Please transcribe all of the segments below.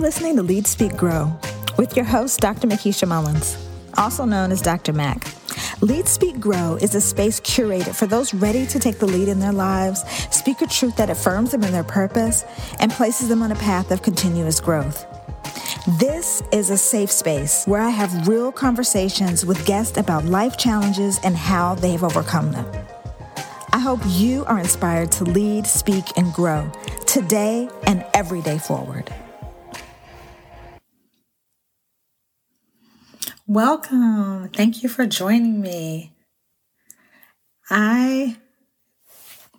Listening to Lead Speak Grow with your host, Dr. Makisha Mullins, also known as Dr. Mac. Lead Speak Grow is a space curated for those ready to take the lead in their lives, speak a truth that affirms them in their purpose, and places them on a path of continuous growth. This is a safe space where I have real conversations with guests about life challenges and how they've overcome them. I hope you are inspired to lead, speak, and grow today and every day forward. Welcome. Thank you for joining me. I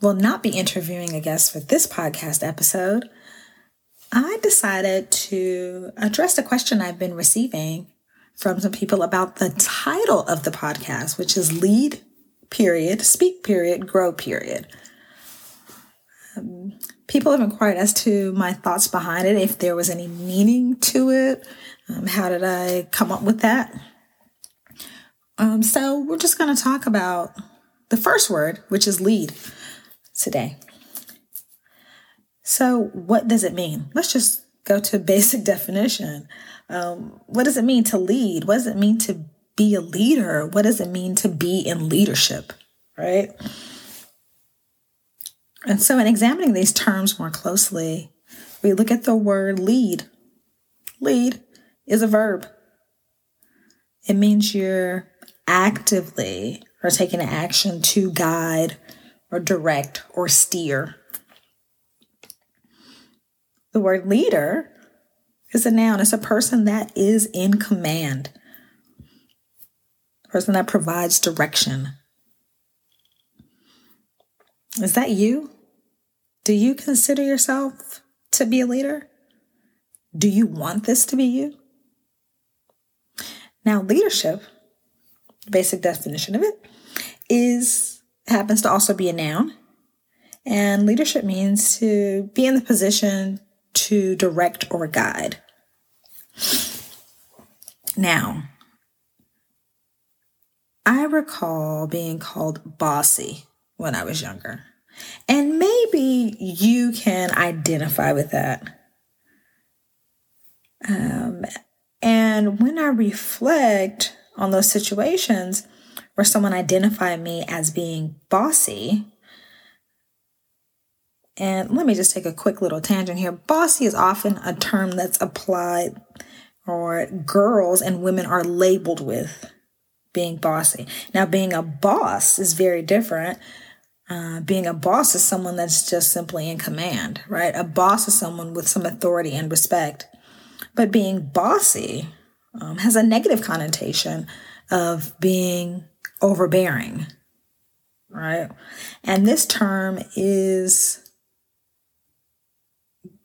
will not be interviewing a guest for this podcast episode. I decided to address a question I've been receiving from some people about the title of the podcast, which is Lead Period, Speak Period, Grow Period. Um, people have inquired as to my thoughts behind it, if there was any meaning to it. Um, how did I come up with that? Um, so we're just going to talk about the first word, which is lead today. So, what does it mean? Let's just go to a basic definition. Um, what does it mean to lead? What does it mean to be a leader? What does it mean to be in leadership? Right? And so, in examining these terms more closely, we look at the word lead. Lead is a verb, it means you're actively or taking action to guide or direct or steer. The word leader is a noun, it's a person that is in command, person that provides direction. Is that you? Do you consider yourself to be a leader? Do you want this to be you? Now, leadership, basic definition of it, is happens to also be a noun. And leadership means to be in the position to direct or guide. Now, I recall being called bossy when I was younger. And maybe you can identify with that. Um, and when I reflect on those situations where someone identified me as being bossy, and let me just take a quick little tangent here. Bossy is often a term that's applied or girls and women are labeled with being bossy. Now, being a boss is very different uh, being a boss is someone that's just simply in command, right? A boss is someone with some authority and respect. But being bossy um, has a negative connotation of being overbearing, right? And this term is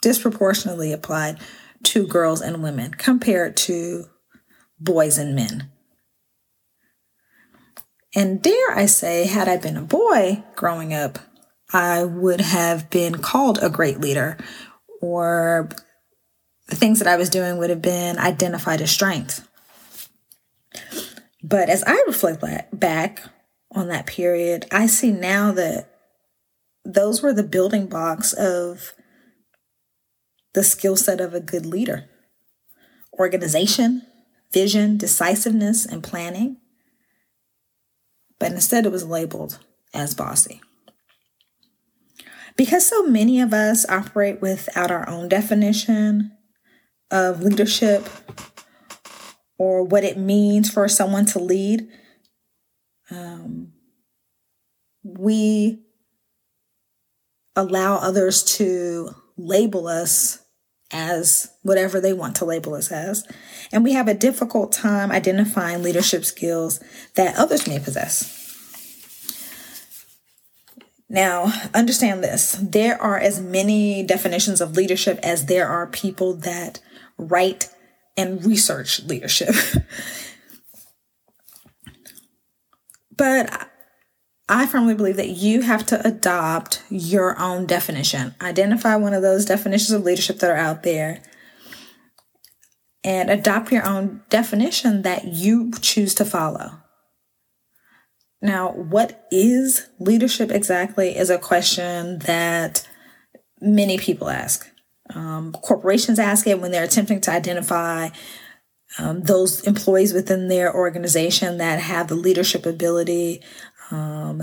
disproportionately applied to girls and women compared to boys and men. And dare I say, had I been a boy growing up, I would have been called a great leader, or the things that I was doing would have been identified as strength. But as I reflect back on that period, I see now that those were the building blocks of the skill set of a good leader organization, vision, decisiveness, and planning but instead it was labeled as bossy. Because so many of us operate without our own definition of leadership or what it means for someone to lead, um, we allow others to label us as whatever they want to label us as. And we have a difficult time identifying leadership skills that others may possess. Now, understand this there are as many definitions of leadership as there are people that write and research leadership. but I firmly believe that you have to adopt your own definition. Identify one of those definitions of leadership that are out there and adopt your own definition that you choose to follow. Now, what is leadership exactly is a question that many people ask. Um, corporations ask it when they're attempting to identify um, those employees within their organization that have the leadership ability um,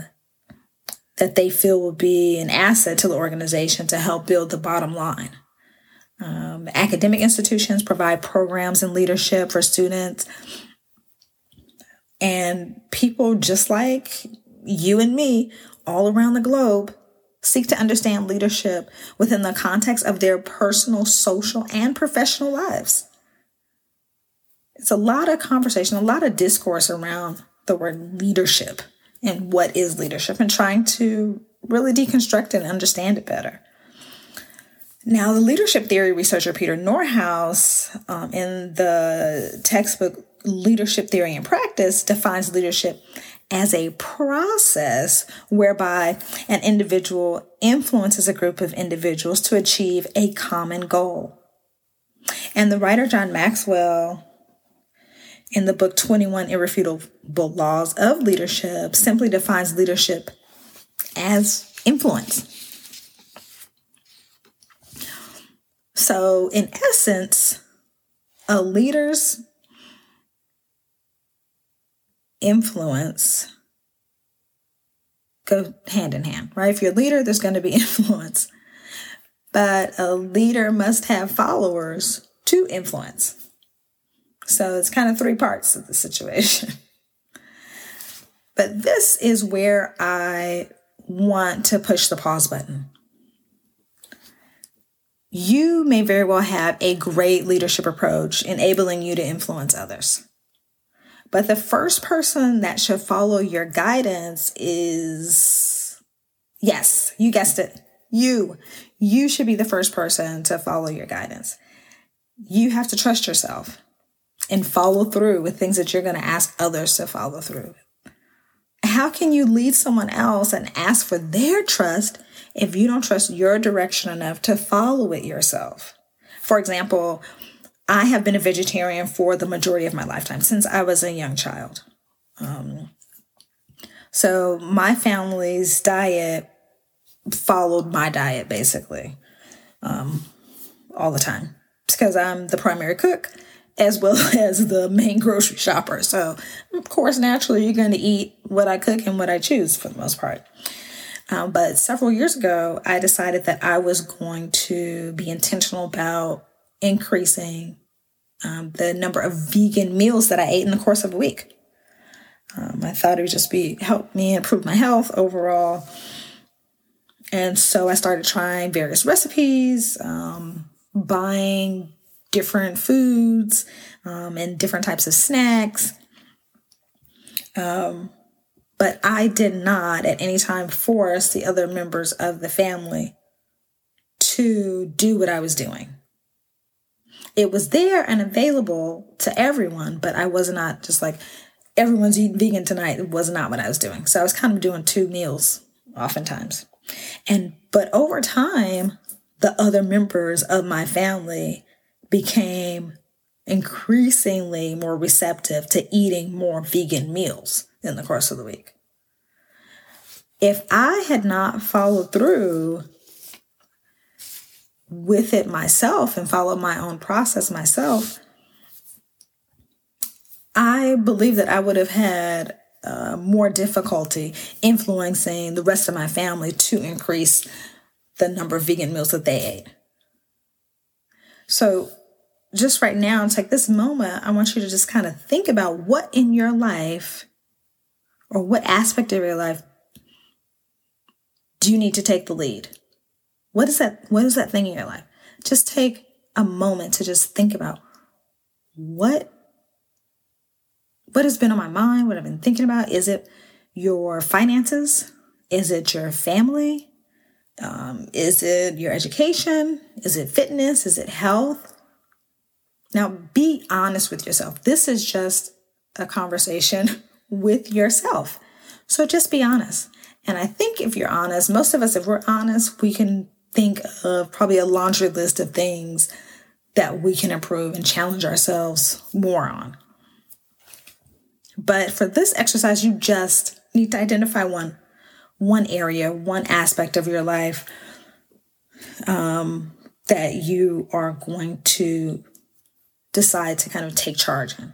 that they feel will be an asset to the organization to help build the bottom line. Um, academic institutions provide programs and leadership for students. And people just like you and me all around the globe seek to understand leadership within the context of their personal, social, and professional lives. It's a lot of conversation, a lot of discourse around the word leadership and what is leadership and trying to really deconstruct and understand it better. Now, the leadership theory researcher Peter Northouse, um, in the textbook Leadership Theory and Practice, defines leadership as a process whereby an individual influences a group of individuals to achieve a common goal. And the writer John Maxwell in the book 21 Irrefutable Laws of Leadership simply defines leadership as influence. So, in essence, a leader's influence go hand in hand, right? If you're a leader, there's going to be influence. But a leader must have followers to influence. So it's kind of three parts of the situation. But this is where I want to push the pause button. You may very well have a great leadership approach enabling you to influence others. But the first person that should follow your guidance is, yes, you guessed it. You. You should be the first person to follow your guidance. You have to trust yourself and follow through with things that you're going to ask others to follow through. How can you lead someone else and ask for their trust if you don't trust your direction enough to follow it yourself? For example, I have been a vegetarian for the majority of my lifetime since I was a young child. Um, so my family's diet followed my diet basically um, all the time because I'm the primary cook as well as the main grocery shopper. So, of course, naturally, you're going to eat what I cook and what I choose for the most part. Um, but several years ago, I decided that I was going to be intentional about increasing um, the number of vegan meals that I ate in the course of a week. Um, I thought it would just be help me improve my health overall. And so I started trying various recipes, um, buying different foods um, and different types of snacks. Um, but I did not at any time force the other members of the family to do what I was doing. It was there and available to everyone, but I was not just like, everyone's eating vegan tonight. It was not what I was doing. So I was kind of doing two meals oftentimes. And, but over time, the other members of my family became increasingly more receptive to eating more vegan meals in the course of the week. If I had not followed through with it myself and follow my own process myself, I believe that I would have had uh, more difficulty influencing the rest of my family to increase the number of vegan meals that they ate. So just right now, take this moment, I want you to just kind of think about what in your life or what aspect of your life do you need to take the lead? What is that? What is that thing in your life? Just take a moment to just think about what what has been on my mind, what I've been thinking about. Is it your finances? Is it your family? Um, is it your education? Is it fitness? Is it health? Now, be honest with yourself. This is just a conversation with yourself. So just be honest. And I think if you're honest, most of us, if we're honest, we can think of probably a laundry list of things that we can improve and challenge ourselves more on. But for this exercise, you just need to identify one, one area, one aspect of your life um, that you are going to decide to kind of take charge in.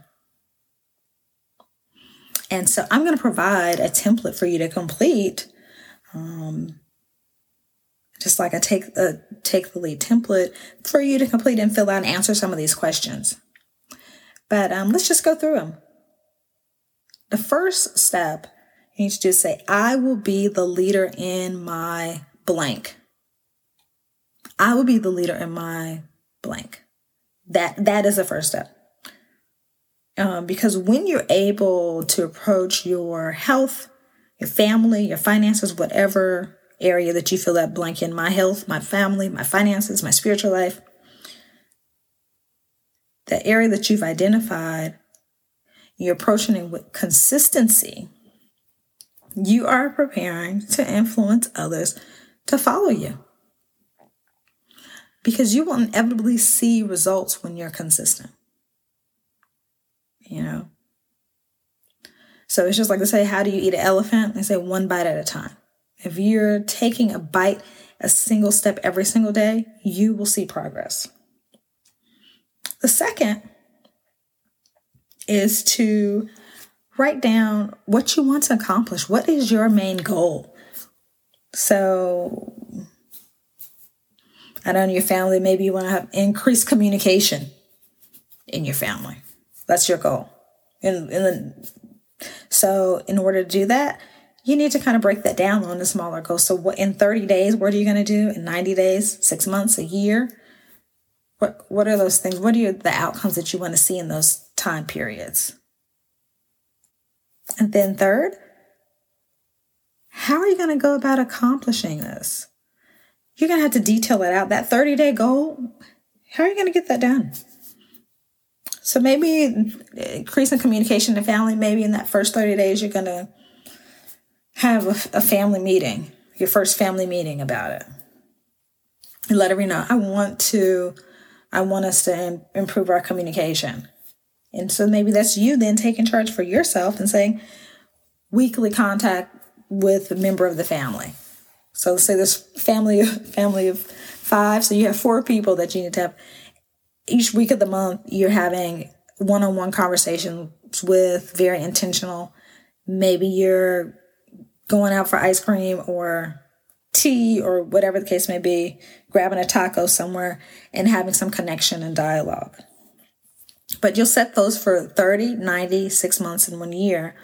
And so I'm going to provide a template for you to complete. Um, like I take the take the lead template for you to complete and fill out and answer some of these questions. But um, let's just go through them. The first step you need to do is say, I will be the leader in my blank. I will be the leader in my blank. That that is the first step. Um, because when you're able to approach your health, your family, your finances, whatever area that you feel that blank in, my health, my family, my finances, my spiritual life, the area that you've identified, you're approaching it with consistency, you are preparing to influence others to follow you. Because you will inevitably see results when you're consistent. You know? So it's just like to say, how do you eat an elephant? They say one bite at a time. If you're taking a bite, a single step every single day, you will see progress. The second is to write down what you want to accomplish. What is your main goal? So, I don't know your family, maybe you want to have increased communication in your family. That's your goal. And, and so, in order to do that, you need to kind of break that down on the smaller goals. So, what in 30 days, what are you going to do? In 90 days, six months, a year? What What are those things? What are the outcomes that you want to see in those time periods? And then, third, how are you going to go about accomplishing this? You're going to have to detail it out. That 30 day goal, how are you going to get that done? So maybe increasing communication to family, maybe in that first 30 days, you're going to have a, a family meeting, your first family meeting about it. And let everyone know, I want to, I want us to improve our communication. And so maybe that's you then taking charge for yourself and saying weekly contact with a member of the family. So say this family family of five, so you have four people that you need to have each week of the month. You're having one-on-one conversations with, very intentional. Maybe you're going out for ice cream or tea or whatever the case may be, grabbing a taco somewhere and having some connection and dialogue. But you'll set those for 30, 90, six months, and one year.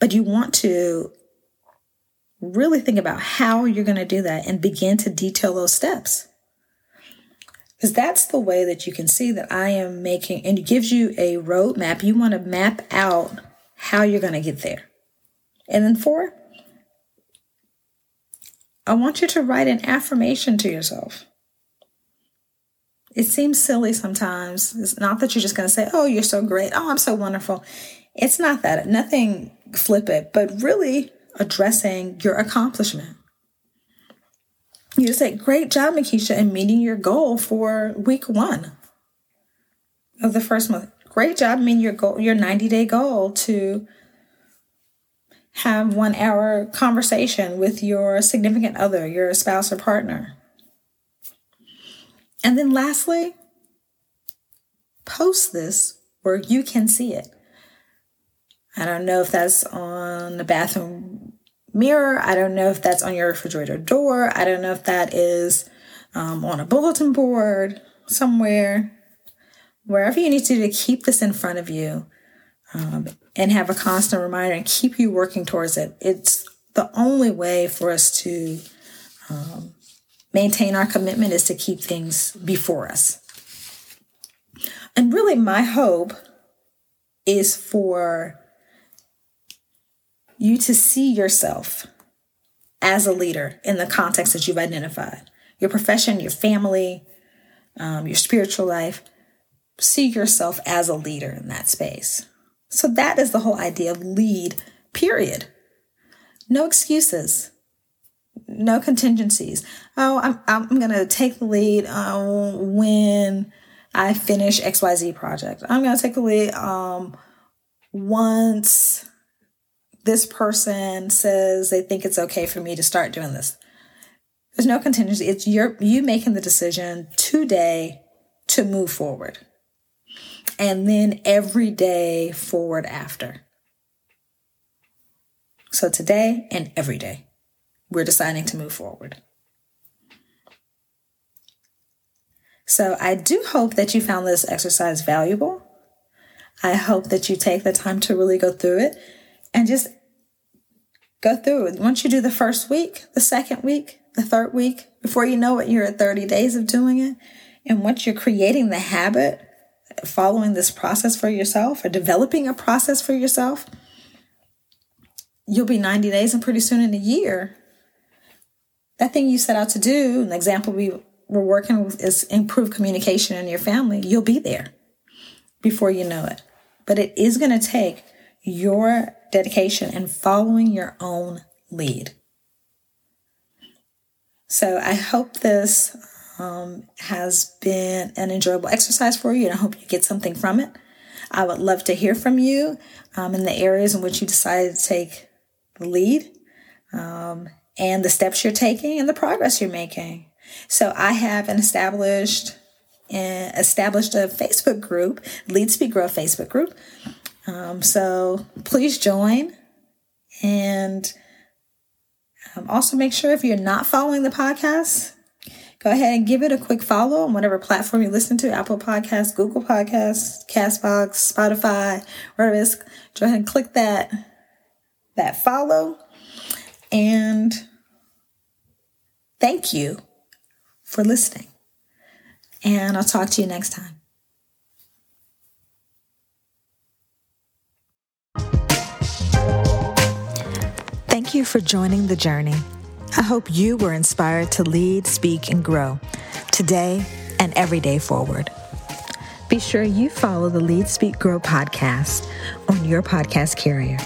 But you want to really think about how you're going to do that and begin to detail those steps. Because that's the way that you can see that I am making, and it gives you a roadmap. You want to map out how you're going to get there. And then, four, I want you to write an affirmation to yourself. It seems silly sometimes. It's not that you're just going to say, Oh, you're so great. Oh, I'm so wonderful. It's not that. Nothing flippant, but really addressing your accomplishment. You say, Great job, Makisha, in meeting your goal for week one of the first month. Great job meeting your goal, your 90 day goal to have one hour conversation with your significant other, your spouse or partner. And then lastly, post this where you can see it. I don't know if that's on the bathroom mirror. I don't know if that's on your refrigerator door. I don't know if that is um, on a bulletin board somewhere. Wherever you need to, to keep this in front of you um, and have a constant reminder and keep you working towards it. It's the only way for us to um, maintain our commitment is to keep things before us. And really, my hope is for you to see yourself as a leader in the context that you've identified your profession, your family, um, your spiritual life. See yourself as a leader in that space. So that is the whole idea of lead, period. No excuses, no contingencies. Oh, I'm, I'm going to take the lead uh, when I finish XYZ project. I'm going to take the lead um, once this person says they think it's okay for me to start doing this. There's no contingency. It's your you making the decision today to move forward. And then every day forward after. So today and every day, we're deciding to move forward. So I do hope that you found this exercise valuable. I hope that you take the time to really go through it and just go through it. Once you do the first week, the second week, the third week, before you know it, you're at 30 days of doing it. And once you're creating the habit, following this process for yourself or developing a process for yourself, you'll be 90 days and pretty soon in a year. That thing you set out to do, an example we were working with is improve communication in your family. You'll be there before you know it. But it is going to take your dedication and following your own lead. So I hope this um, has been an enjoyable exercise for you, and I hope you get something from it. I would love to hear from you um, in the areas in which you decided to take the lead um, and the steps you're taking and the progress you're making. So I have an established uh, established a Facebook group, Lead Speak Grow Facebook group. Um, so please join and um, also make sure if you're not following the podcast, go ahead and give it a quick follow on whatever platform you listen to Apple Podcasts, Google Podcasts, Castbox, Spotify, wherever it is. Go ahead and click that, that follow. And thank you for listening. And I'll talk to you next time. Thank you for joining the journey. I hope you were inspired to lead, speak, and grow today and every day forward. Be sure you follow the Lead, Speak, Grow podcast on your podcast carrier.